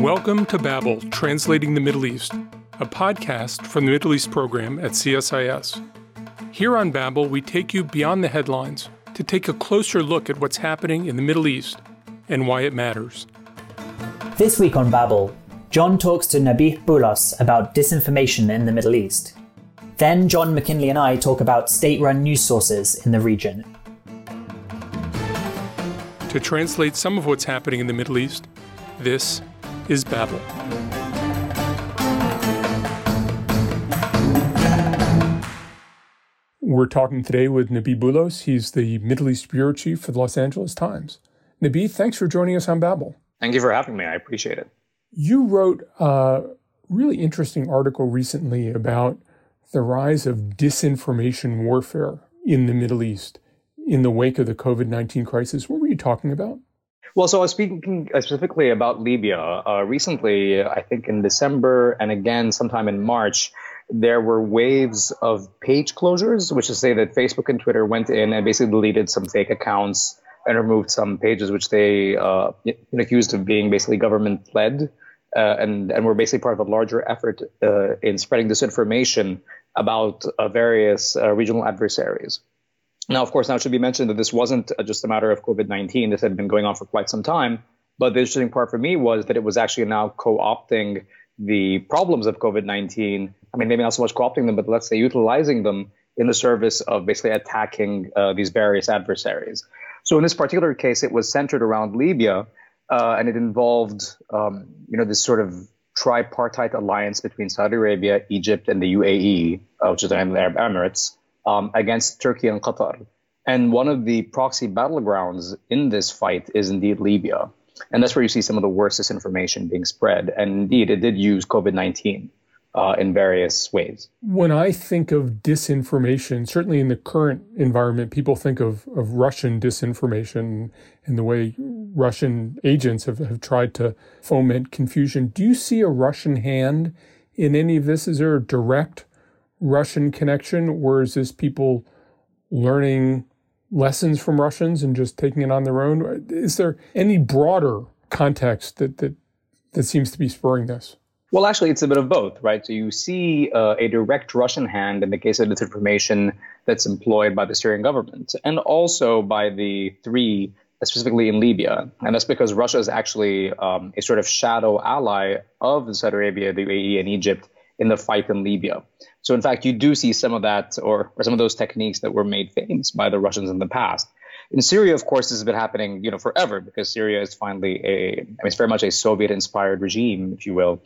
Welcome to Babel, Translating the Middle East, a podcast from the Middle East program at CSIS. Here on Babel, we take you beyond the headlines to take a closer look at what's happening in the Middle East and why it matters. This week on Babel, John talks to Nabih Bulos about disinformation in the Middle East. Then John McKinley and I talk about state run news sources in the region. To translate some of what's happening in the Middle East, this is Babel. We're talking today with Nabih Bulos. He's the Middle East Bureau Chief for the Los Angeles Times. Nabih, thanks for joining us on Babel. Thank you for having me. I appreciate it. You wrote a really interesting article recently about the rise of disinformation warfare in the Middle East in the wake of the COVID 19 crisis. What were you talking about? Well, so I was speaking specifically about Libya. Uh, recently, I think in December and again sometime in March, there were waves of page closures, which is to say that Facebook and Twitter went in and basically deleted some fake accounts and removed some pages which they uh, accused of being basically government led. Uh, and, and were basically part of a larger effort uh, in spreading disinformation about uh, various uh, regional adversaries. Now, of course, now it should be mentioned that this wasn't just a matter of COVID 19. This had been going on for quite some time. But the interesting part for me was that it was actually now co opting the problems of COVID 19. I mean, maybe not so much co opting them, but let's say utilizing them in the service of basically attacking uh, these various adversaries. So in this particular case, it was centered around Libya, uh, and it involved, um, you know, this sort of tripartite alliance between Saudi Arabia, Egypt, and the UAE, uh, which is the Arab Emirates, um, against Turkey and Qatar. And one of the proxy battlegrounds in this fight is indeed Libya. And that's where you see some of the worst disinformation being spread. And indeed, it did use COVID 19 uh, in various ways. When I think of disinformation, certainly in the current environment, people think of, of Russian disinformation and the way Russian agents have, have tried to foment confusion. Do you see a Russian hand in any of this? Is there a direct Russian connection, or is this people learning lessons from Russians and just taking it on their own? Is there any broader context that that that seems to be spurring this? Well, actually, it's a bit of both, right? So you see uh, a direct Russian hand in the case of disinformation that's employed by the Syrian government, and also by the three specifically in Libya. And that's because Russia is actually um, a sort of shadow ally of Saudi Arabia, the UAE, and Egypt in the fight in Libya. So, in fact, you do see some of that or, or some of those techniques that were made famous by the Russians in the past. In Syria, of course, this has been happening, you know, forever because Syria is finally a, I mean, it's very much a Soviet-inspired regime, if you will,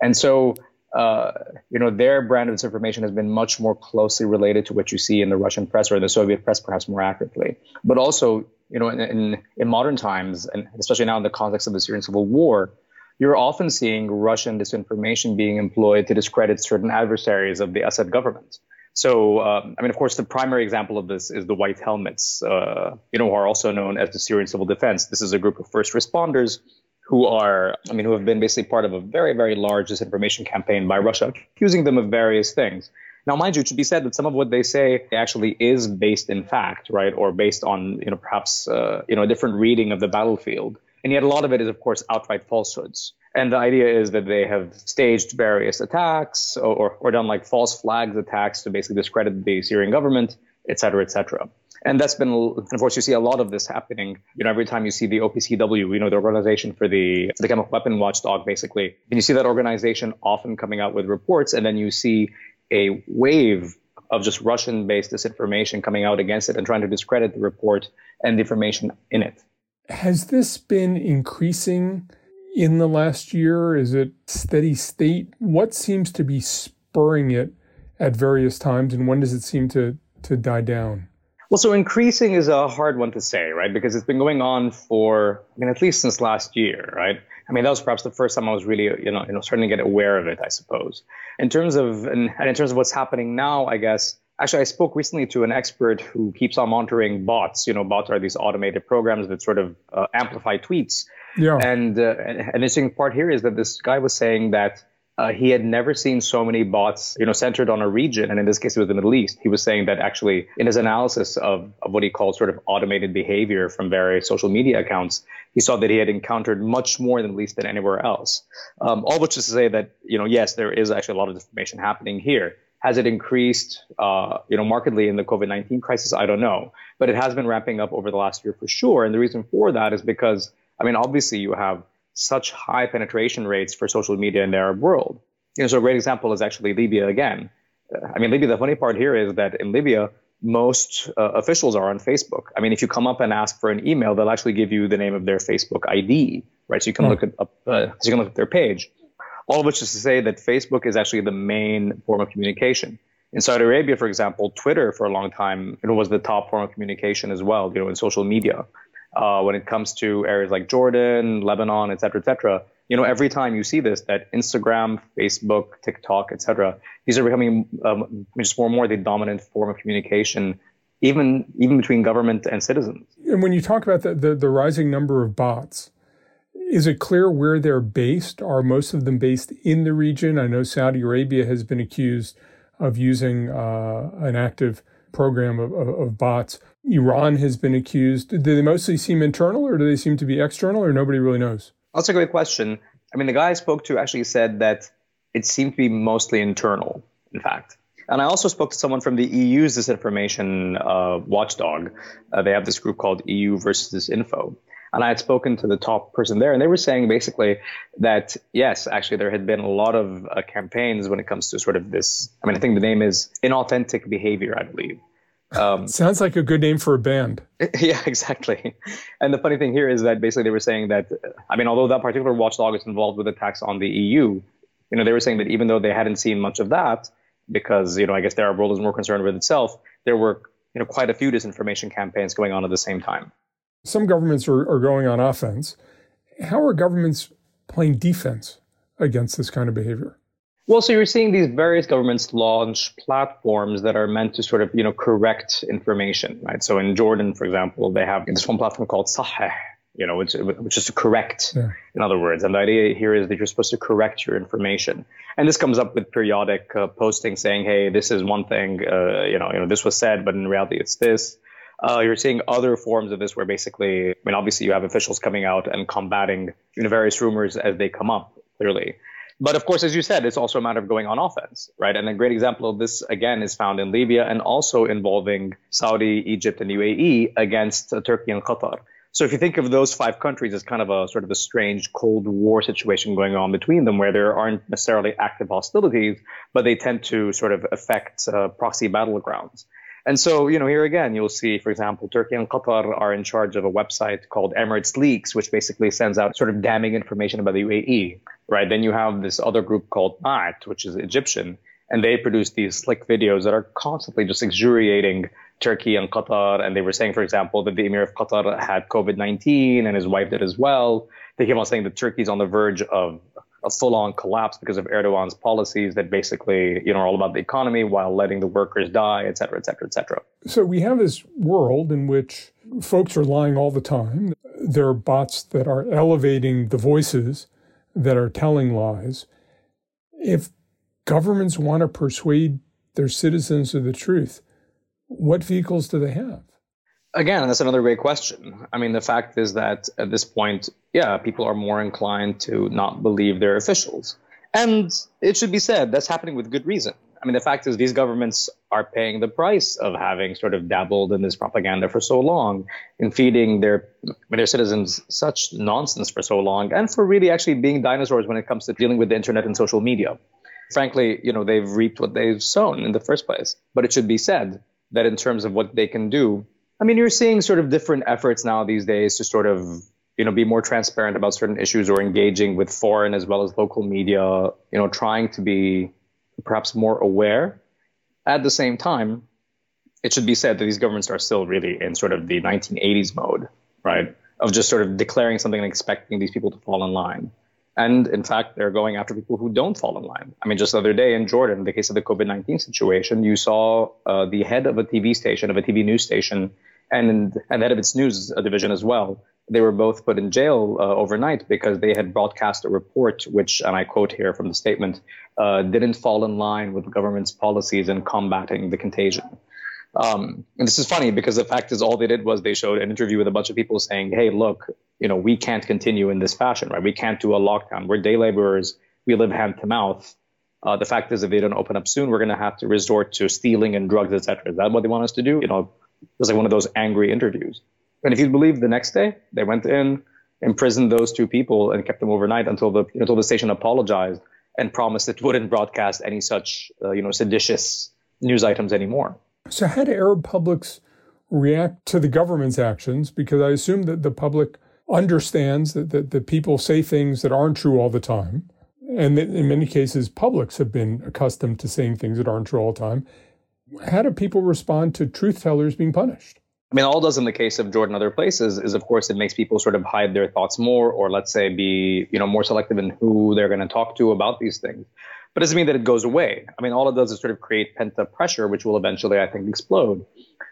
and so, uh, you know, their brand of disinformation has been much more closely related to what you see in the Russian press or the Soviet press, perhaps more accurately. But also, you know, in, in, in modern times, and especially now in the context of the Syrian civil war, you're often seeing Russian disinformation being employed to discredit certain adversaries of the Assad government. So, um, I mean, of course, the primary example of this is the White Helmets, uh, you know, who are also known as the Syrian Civil Defense. This is a group of first responders who are, I mean, who have been basically part of a very, very large disinformation campaign by Russia, accusing them of various things. Now, mind you, it should be said that some of what they say actually is based in fact, right, or based on, you know, perhaps, uh, you know, a different reading of the battlefield. And yet a lot of it is, of course, outright falsehoods. And the idea is that they have staged various attacks or, or, done like false flags attacks to basically discredit the Syrian government, et cetera, et cetera. And that's been, of course, you see a lot of this happening. You know, every time you see the OPCW, you know, the organization for the, for the chemical weapon watchdog, basically, and you see that organization often coming out with reports, and then you see a wave of just Russian based disinformation coming out against it and trying to discredit the report and the information in it. Has this been increasing in the last year? Is it steady state? What seems to be spurring it at various times, and when does it seem to, to die down? Well, so increasing is a hard one to say, right? Because it's been going on for, I mean, at least since last year, right? I mean, that was perhaps the first time I was really, you know, you know, starting to get aware of it, I suppose. In terms of, and, and in terms of what's happening now, I guess, actually, I spoke recently to an expert who keeps on monitoring bots. You know, bots are these automated programs that sort of uh, amplify tweets. Yeah. And uh, an interesting part here is that this guy was saying that uh, he had never seen so many bots, you know, centered on a region, and in this case, it was the Middle East. He was saying that actually, in his analysis of, of what he called sort of automated behavior from various social media accounts, he saw that he had encountered much more than least than anywhere else. Um, all which is to say that, you know, yes, there is actually a lot of disinformation happening here. Has it increased, uh, you know, markedly in the COVID-19 crisis? I don't know, but it has been ramping up over the last year for sure. And the reason for that is because, I mean, obviously you have such high penetration rates for social media in the Arab world. You know, so a great example is actually Libya again. I mean, Libya, the funny part here is that in Libya, most uh, officials are on Facebook. I mean, if you come up and ask for an email, they'll actually give you the name of their Facebook ID, right? So you can hmm. look at up, uh, so you can look at their page. All of which is to say that Facebook is actually the main form of communication. In Saudi Arabia, for example, Twitter for a long time it was the top form of communication as well, you know, in social media uh, when it comes to areas like Jordan, Lebanon, et cetera, et cetera. You know, every time you see this, that Instagram, Facebook, TikTok, et cetera, these are becoming um, just more and more the dominant form of communication, even even between government and citizens. And when you talk about the, the, the rising number of bots, is it clear where they're based? Are most of them based in the region? I know Saudi Arabia has been accused of using uh, an active program of, of, of bots. Iran has been accused. Do they mostly seem internal or do they seem to be external or nobody really knows? That's a great question. I mean, the guy I spoke to actually said that it seemed to be mostly internal, in fact. And I also spoke to someone from the EU's disinformation uh, watchdog. Uh, they have this group called EU versus Disinfo. And I had spoken to the top person there, and they were saying basically that yes, actually, there had been a lot of uh, campaigns when it comes to sort of this. I mean, I think the name is inauthentic behavior, I believe. Um, Sounds like a good name for a band. Yeah, exactly. And the funny thing here is that basically they were saying that, I mean, although that particular watchdog is involved with attacks on the EU, you know, they were saying that even though they hadn't seen much of that, because, you know, I guess the Arab world is more concerned with itself, there were, you know, quite a few disinformation campaigns going on at the same time. Some governments are, are going on offense. How are governments playing defense against this kind of behavior? Well, so you're seeing these various governments launch platforms that are meant to sort of, you know, correct information, right? So in Jordan, for example, they have this one platform called Sahih, you know, which, which is to correct, yeah. in other words. And the idea here is that you're supposed to correct your information. And this comes up with periodic uh, posting saying, hey, this is one thing, uh, you know, you know, this was said, but in reality it's this. Uh, you're seeing other forms of this where basically, I mean, obviously you have officials coming out and combating you know, various rumors as they come up, clearly. But of course, as you said, it's also a matter of going on offense, right? And a great example of this, again, is found in Libya and also involving Saudi, Egypt, and UAE against uh, Turkey and Qatar. So if you think of those five countries as kind of a sort of a strange Cold War situation going on between them, where there aren't necessarily active hostilities, but they tend to sort of affect uh, proxy battlegrounds. And so, you know, here again, you'll see, for example, Turkey and Qatar are in charge of a website called Emirates Leaks, which basically sends out sort of damning information about the UAE, right? Then you have this other group called Ma'at, which is Egyptian, and they produce these slick videos that are constantly just exuriating Turkey and Qatar. And they were saying, for example, that the Emir of Qatar had COVID-19 and his wife did as well. They keep on saying that Turkey's on the verge of a full-on collapse because of Erdogan's policies that basically, you know, are all about the economy while letting the workers die, et cetera, et cetera, et cetera. So we have this world in which folks are lying all the time. There are bots that are elevating the voices that are telling lies. If governments want to persuade their citizens of the truth, what vehicles do they have? Again, that's another great question. I mean, the fact is that at this point, yeah, people are more inclined to not believe their officials. And it should be said, that's happening with good reason. I mean, the fact is these governments are paying the price of having sort of dabbled in this propaganda for so long, in feeding their their citizens such nonsense for so long, and for really actually being dinosaurs when it comes to dealing with the internet and social media. Frankly, you know, they've reaped what they've sown in the first place. But it should be said that in terms of what they can do, I mean, you're seeing sort of different efforts now these days to sort of, you know, be more transparent about certain issues or engaging with foreign as well as local media, you know, trying to be perhaps more aware. At the same time, it should be said that these governments are still really in sort of the 1980s mode, right? Of just sort of declaring something and expecting these people to fall in line. And in fact, they're going after people who don't fall in line. I mean, just the other day in Jordan, in the case of the COVID 19 situation, you saw uh, the head of a TV station, of a TV news station, and, and head of its news division as well, they were both put in jail uh, overnight because they had broadcast a report, which, and I quote here from the statement, uh, didn't fall in line with the government's policies in combating the contagion. Um, and this is funny because the fact is, all they did was they showed an interview with a bunch of people saying, "Hey, look, you know, we can't continue in this fashion, right? We can't do a lockdown. We're day laborers. We live hand to mouth. Uh, the fact is, if they don't open up soon, we're going to have to resort to stealing and drugs, etc. Is that what they want us to do? You know, was like one of those angry interviews. And if you believe, the next day they went in, imprisoned those two people, and kept them overnight until the until the station apologized and promised it wouldn't broadcast any such uh, you know seditious news items anymore. So, how do Arab publics react to the government's actions? Because I assume that the public understands that, that, that people say things that aren't true all the time. And in many cases, publics have been accustomed to saying things that aren't true all the time. How do people respond to truth tellers being punished? I mean, all it does in the case of Jordan other places is, of course, it makes people sort of hide their thoughts more, or let's say be, you know, more selective in who they're going to talk to about these things but doesn't mean that it goes away. I mean, all it does is sort of create pent up pressure, which will eventually, I think, explode.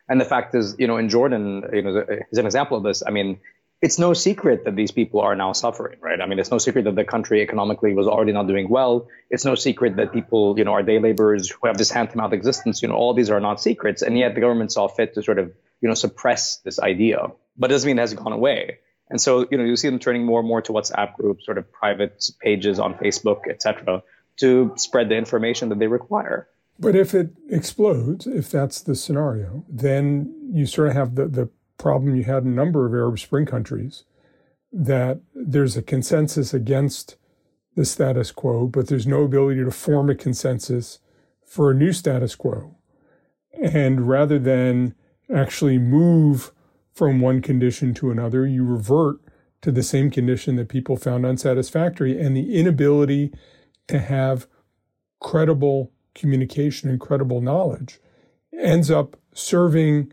And the fact is, you know, in Jordan, you know, is an example of this. I mean, it's no secret that these people are now suffering, right? I mean, it's no secret that the country economically was already not doing well. It's no secret that people, you know, are day laborers who have this hand to mouth existence. You know, all these are not secrets. And yet the government saw fit to sort of, you know, suppress this idea. But it doesn't mean it has gone away. And so, you know, you see them turning more and more to WhatsApp groups, sort of private pages on Facebook, et cetera, to spread the information that they require. But if it explodes, if that's the scenario, then you sort of have the, the problem you had in a number of Arab Spring countries that there's a consensus against the status quo, but there's no ability to form a consensus for a new status quo. And rather than actually move from one condition to another, you revert to the same condition that people found unsatisfactory. And the inability to have credible communication and credible knowledge ends up serving,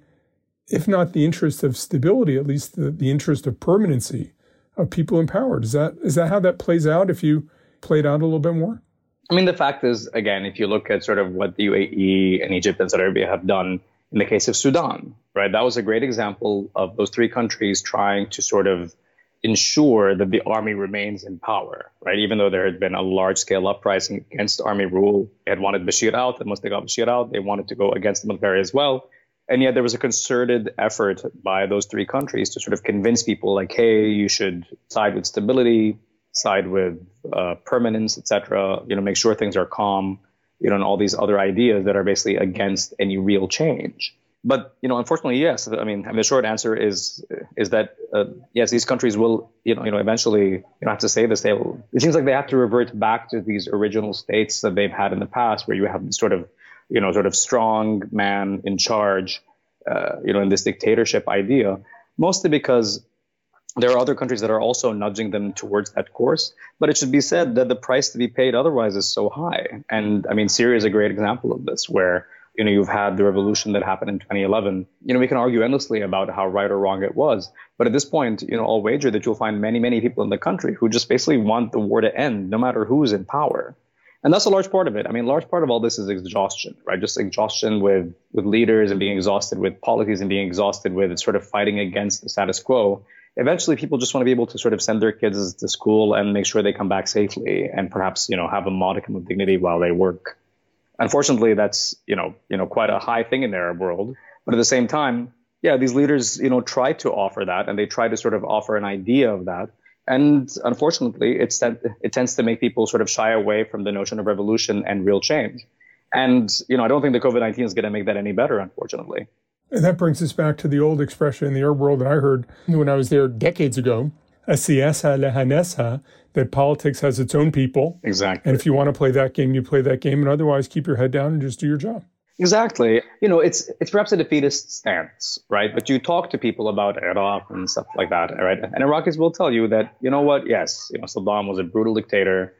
if not the interest of stability, at least the, the interest of permanency of people in power. Is that is that how that plays out if you played out a little bit more? I mean, the fact is, again, if you look at sort of what the UAE and Egypt and Saudi Arabia have done in the case of Sudan, right? That was a great example of those three countries trying to sort of ensure that the army remains in power, right? Even though there had been a large scale uprising against army rule, they had wanted Bashir out, they got Bashir out, they wanted to go against the military as well. And yet there was a concerted effort by those three countries to sort of convince people like, hey, you should side with stability, side with uh, permanence, etc. You know, make sure things are calm, you know, and all these other ideas that are basically against any real change but you know, unfortunately, yes. I mean, I mean, the short answer is is that uh, yes, these countries will you know you know eventually you don't have to say this. They will. It seems like they have to revert back to these original states that they've had in the past, where you have sort of you know sort of strong man in charge, uh, you know, in this dictatorship idea. Mostly because there are other countries that are also nudging them towards that course. But it should be said that the price to be paid otherwise is so high. And I mean, Syria is a great example of this, where you know, you've had the revolution that happened in 2011. You know, we can argue endlessly about how right or wrong it was. But at this point, you know, I'll wager that you'll find many, many people in the country who just basically want the war to end, no matter who's in power. And that's a large part of it. I mean, a large part of all this is exhaustion, right? Just exhaustion with, with leaders and being exhausted with policies and being exhausted with sort of fighting against the status quo. Eventually, people just want to be able to sort of send their kids to school and make sure they come back safely and perhaps, you know, have a modicum of dignity while they work. Unfortunately, that's you know you know quite a high thing in the Arab world. But at the same time, yeah, these leaders you know try to offer that, and they try to sort of offer an idea of that. And unfortunately, it's it tends to make people sort of shy away from the notion of revolution and real change. And you know, I don't think the COVID nineteen is going to make that any better, unfortunately. And that brings us back to the old expression in the Arab world that I heard when I was there decades ago: "Asiyasa lehanesa," that politics has its own people. Exactly. And if you want to play that game, you play that game, and otherwise keep your head down and just do your job. Exactly. You know, it's it's perhaps a defeatist stance, right? But you talk to people about Iraq and stuff like that, right? And Iraqis will tell you that, you know what, yes, you know, Saddam was a brutal dictator.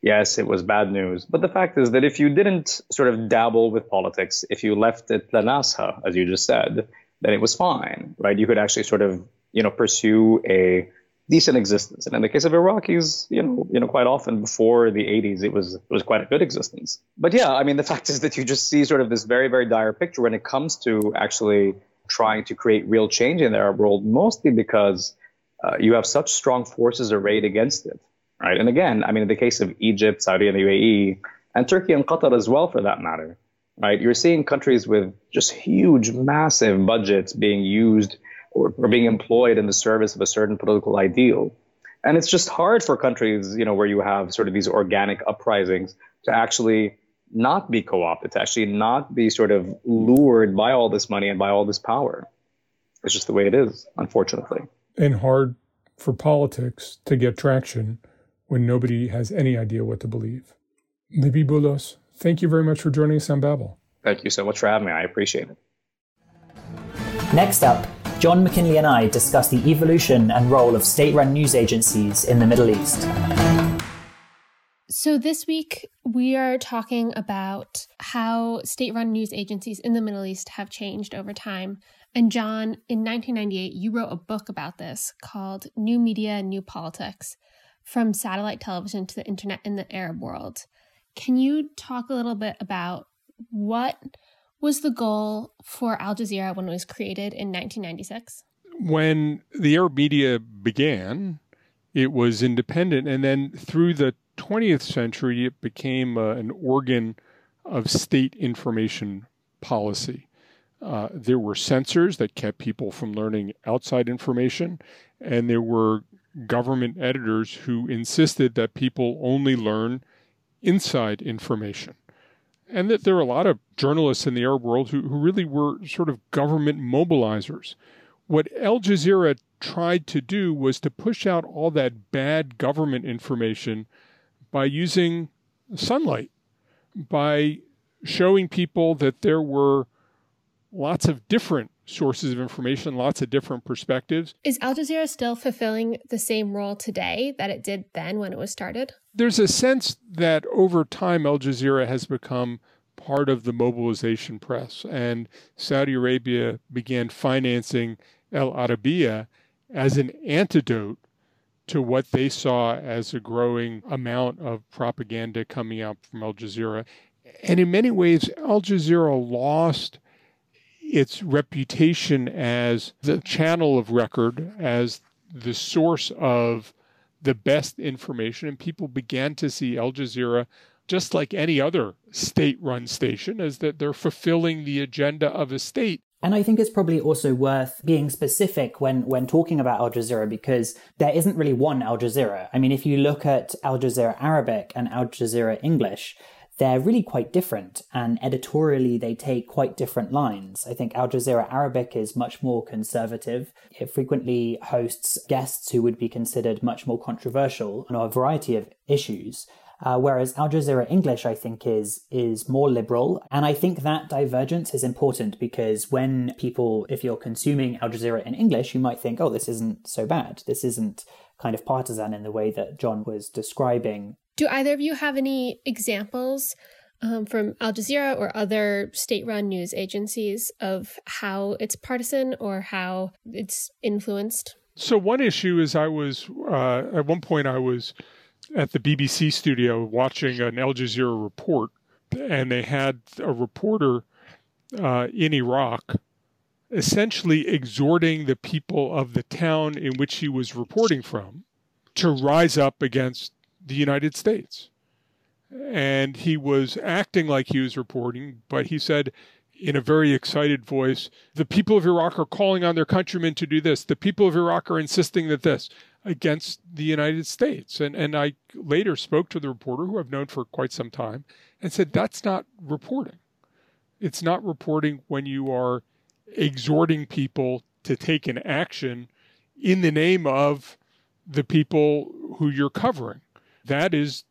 Yes, it was bad news. But the fact is that if you didn't sort of dabble with politics, if you left it la nasha, as you just said, then it was fine, right? You could actually sort of, you know, pursue a decent existence. And in the case of Iraqis, you know, you know, quite often before the 80s, it was it was quite a good existence. But yeah, I mean, the fact is that you just see sort of this very very dire picture when it comes to actually trying to create real change in the Arab world, mostly because uh, you have such strong forces arrayed against it, right? And again, I mean, in the case of Egypt, Saudi, and the UAE, and Turkey and Qatar as well, for that matter, right? You're seeing countries with just huge, massive budgets being used or, or being employed in the service of a certain political ideal. And it's just hard for countries, you know, where you have sort of these organic uprisings to actually not be co-opted, to actually not be sort of lured by all this money and by all this power. It's just the way it is, unfortunately. And hard for politics to get traction when nobody has any idea what to believe. Nabih Bulos, thank you very much for joining us on Babel. Thank you so much for having me. I appreciate it. Next up, John McKinley and I discuss the evolution and role of state run news agencies in the Middle East. So, this week we are talking about how state run news agencies in the Middle East have changed over time. And, John, in 1998, you wrote a book about this called New Media, New Politics From Satellite Television to the Internet in the Arab World. Can you talk a little bit about what was the goal for Al Jazeera when it was created in 1996? When the Arab media began, it was independent. And then through the 20th century, it became uh, an organ of state information policy. Uh, there were censors that kept people from learning outside information, and there were government editors who insisted that people only learn inside information and that there are a lot of journalists in the Arab world who, who really were sort of government mobilizers. What Al Jazeera tried to do was to push out all that bad government information by using sunlight, by showing people that there were lots of different sources of information, lots of different perspectives. Is Al Jazeera still fulfilling the same role today that it did then when it was started? There's a sense that over time, Al Jazeera has become part of the mobilization press, and Saudi Arabia began financing Al Arabiya as an antidote to what they saw as a growing amount of propaganda coming out from Al Jazeera. And in many ways, Al Jazeera lost its reputation as the channel of record, as the source of the best information, and people began to see Al Jazeera just like any other state run station, as that they're fulfilling the agenda of a state. And I think it's probably also worth being specific when, when talking about Al Jazeera because there isn't really one Al Jazeera. I mean, if you look at Al Jazeera Arabic and Al Jazeera English, they're really quite different, and editorially they take quite different lines. I think Al Jazeera Arabic is much more conservative. It frequently hosts guests who would be considered much more controversial on a variety of issues. Uh, whereas Al Jazeera English, I think, is is more liberal, and I think that divergence is important because when people, if you're consuming Al Jazeera in English, you might think, oh, this isn't so bad. This isn't kind of partisan in the way that John was describing do either of you have any examples um, from Al Jazeera or other state run news agencies of how it's partisan or how it's influenced? So, one issue is I was, uh, at one point, I was at the BBC studio watching an Al Jazeera report, and they had a reporter uh, in Iraq essentially exhorting the people of the town in which he was reporting from to rise up against the United States. And he was acting like he was reporting, but he said in a very excited voice, The people of Iraq are calling on their countrymen to do this. The people of Iraq are insisting that this against the United States. And, and I later spoke to the reporter, who I've known for quite some time, and said, That's not reporting. It's not reporting when you are exhorting people to take an action in the name of the people who you're covering that is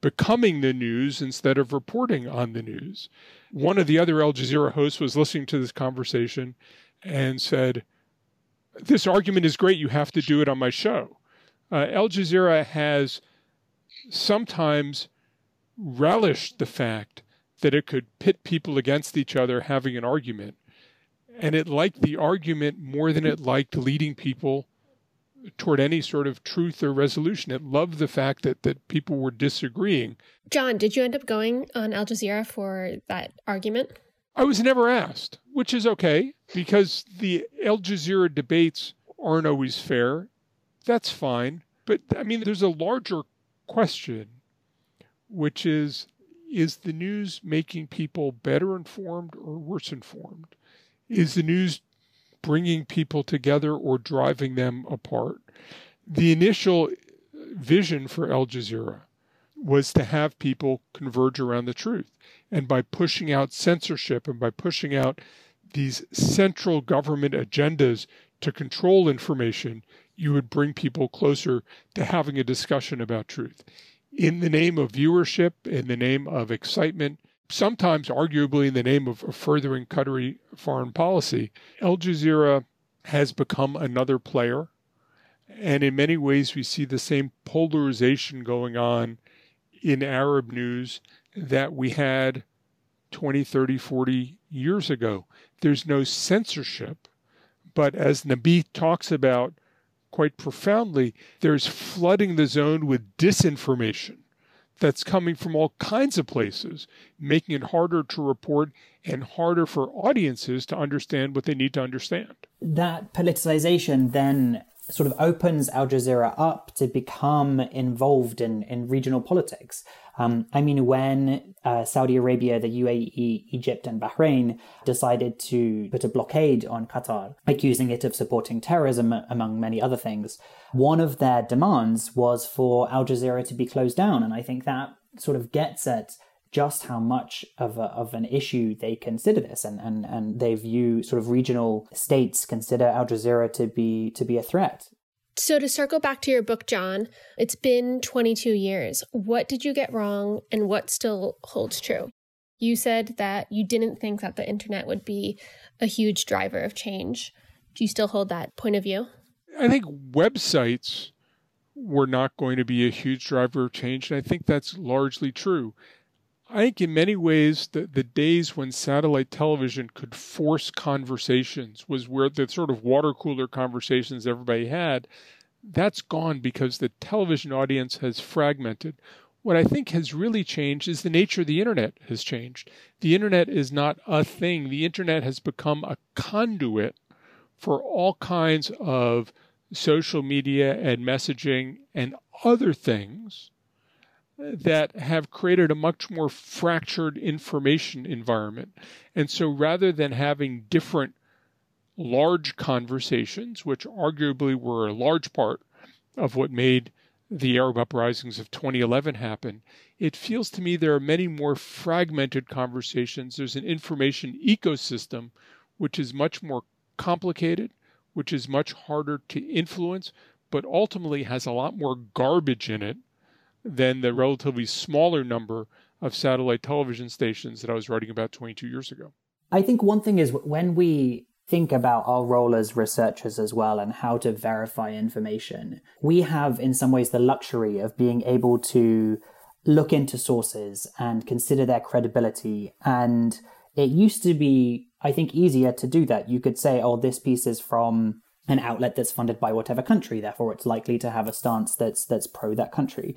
becoming the news instead of reporting on the news. One of the other Al Jazeera hosts was listening to this conversation and said, This argument is great. You have to do it on my show. Uh, Al Jazeera has sometimes relished the fact that it could pit people against each other having an argument. And it liked the argument more than it liked leading people toward any sort of truth or resolution. It loved the fact that, that people were disagreeing. John, did you end up going on Al Jazeera for that argument? I was never asked, which is okay because the Al Jazeera debates aren't always fair. that's fine. But I mean, there's a larger question, which is is the news making people better informed or worse informed? Is the news bringing people together or driving them apart? The initial vision for Al Jazeera was to have people converge around the truth. And by pushing out censorship and by pushing out these central government agendas to control information, you would bring people closer to having a discussion about truth. In the name of viewership, in the name of excitement, sometimes arguably in the name of furthering Qatari foreign policy, Al Jazeera has become another player. And in many ways, we see the same polarization going on in Arab news that we had 20, 30, 40 years ago. There's no censorship. But as Nabih talks about quite profoundly, there's flooding the zone with disinformation that's coming from all kinds of places, making it harder to report and harder for audiences to understand what they need to understand. That politicization then sort of opens Al Jazeera up to become involved in, in regional politics. Um, I mean, when uh, Saudi Arabia, the UAE, Egypt, and Bahrain decided to put a blockade on Qatar, accusing it of supporting terrorism, among many other things, one of their demands was for Al Jazeera to be closed down. And I think that sort of gets at just how much of, a, of an issue they consider this and, and, and they view sort of regional states consider Al Jazeera to be to be a threat. So to circle back to your book, John, it's been 22 years. What did you get wrong and what still holds true? You said that you didn't think that the internet would be a huge driver of change. Do you still hold that point of view? I think websites were not going to be a huge driver of change, and I think that's largely true. I think in many ways the, the days when satellite television could force conversations was where the sort of water cooler conversations everybody had, that's gone because the television audience has fragmented. What I think has really changed is the nature of the internet has changed. The internet is not a thing. The internet has become a conduit for all kinds of social media and messaging and other things that have created a much more fractured information environment. And so rather than having different large conversations, which arguably were a large part of what made the Arab uprisings of 2011 happen, it feels to me there are many more fragmented conversations. There's an information ecosystem which is much more complicated, which is much harder to influence, but ultimately has a lot more garbage in it than the relatively smaller number of satellite television stations that I was writing about 22 years ago. I think one thing is when we think about our role as researchers as well and how to verify information, we have in some ways the luxury of being able to look into sources and consider their credibility. And it used to be, I think, easier to do that. You could say, oh, this piece is from an outlet that's funded by whatever country, therefore it's likely to have a stance that's that's pro that country.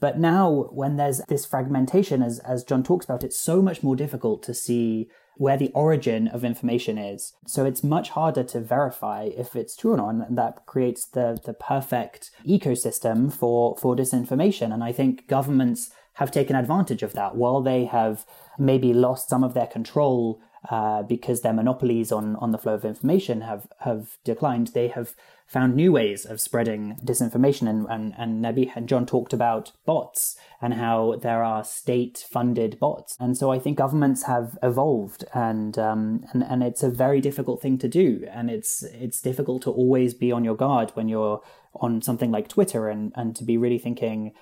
But now, when there's this fragmentation, as, as John talks about, it's so much more difficult to see where the origin of information is. So it's much harder to verify if it's true or not. And that creates the, the perfect ecosystem for, for disinformation. And I think governments have taken advantage of that while they have maybe lost some of their control uh, because their monopolies on, on the flow of information have, have declined. They have found new ways of spreading disinformation. And, and, and Nabih and John talked about bots and how there are state funded bots. And so I think governments have evolved and, um, and, and it's a very difficult thing to do. And it's, it's difficult to always be on your guard when you're on something like Twitter and, and to be really thinking,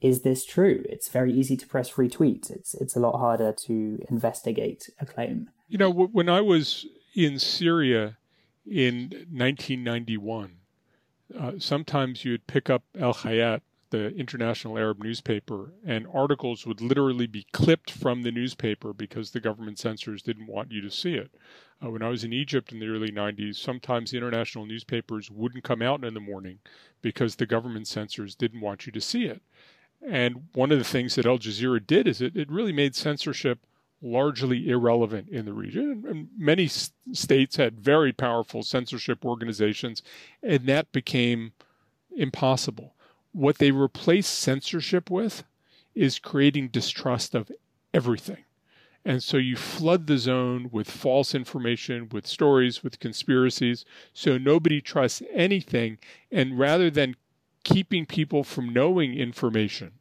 is this true? It's very easy to press retweet. It's, it's a lot harder to investigate a claim. You know, when I was in Syria, in 1991, uh, sometimes you'd pick up Al Hayat, the international Arab newspaper, and articles would literally be clipped from the newspaper because the government censors didn't want you to see it. Uh, when I was in Egypt in the early 90s, sometimes the international newspapers wouldn't come out in the morning because the government censors didn't want you to see it. And one of the things that Al Jazeera did is it, it really made censorship largely irrelevant in the region. And many states had very powerful censorship organizations, and that became impossible. What they replace censorship with is creating distrust of everything. And so you flood the zone with false information, with stories, with conspiracies. So nobody trusts anything. And rather than keeping people from knowing information,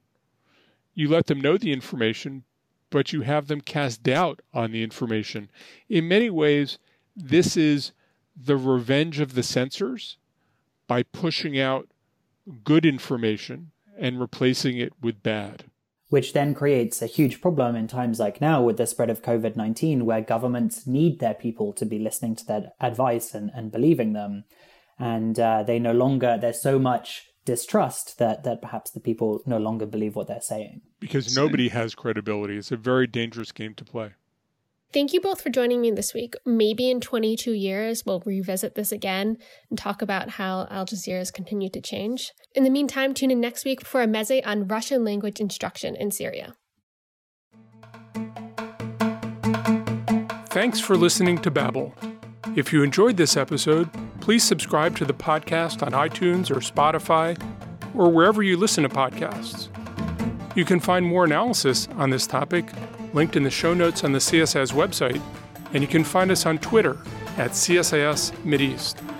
you let them know the information, but you have them cast doubt on the information. In many ways, this is the revenge of the censors by pushing out good information and replacing it with bad which then creates a huge problem in times like now with the spread of COVID 19, where governments need their people to be listening to their advice and, and believing them. And uh, they no longer, there's so much distrust that, that perhaps the people no longer believe what they're saying. Because nobody has credibility. It's a very dangerous game to play. Thank you both for joining me this week. Maybe in 22 years, we'll revisit this again and talk about how Al Jazeera has continued to change. In the meantime, tune in next week for a meze on Russian language instruction in Syria. Thanks for listening to Babel. If you enjoyed this episode, please subscribe to the podcast on iTunes or Spotify or wherever you listen to podcasts. You can find more analysis on this topic linked in the show notes on the CSIS website, and you can find us on Twitter at CSIS Mideast.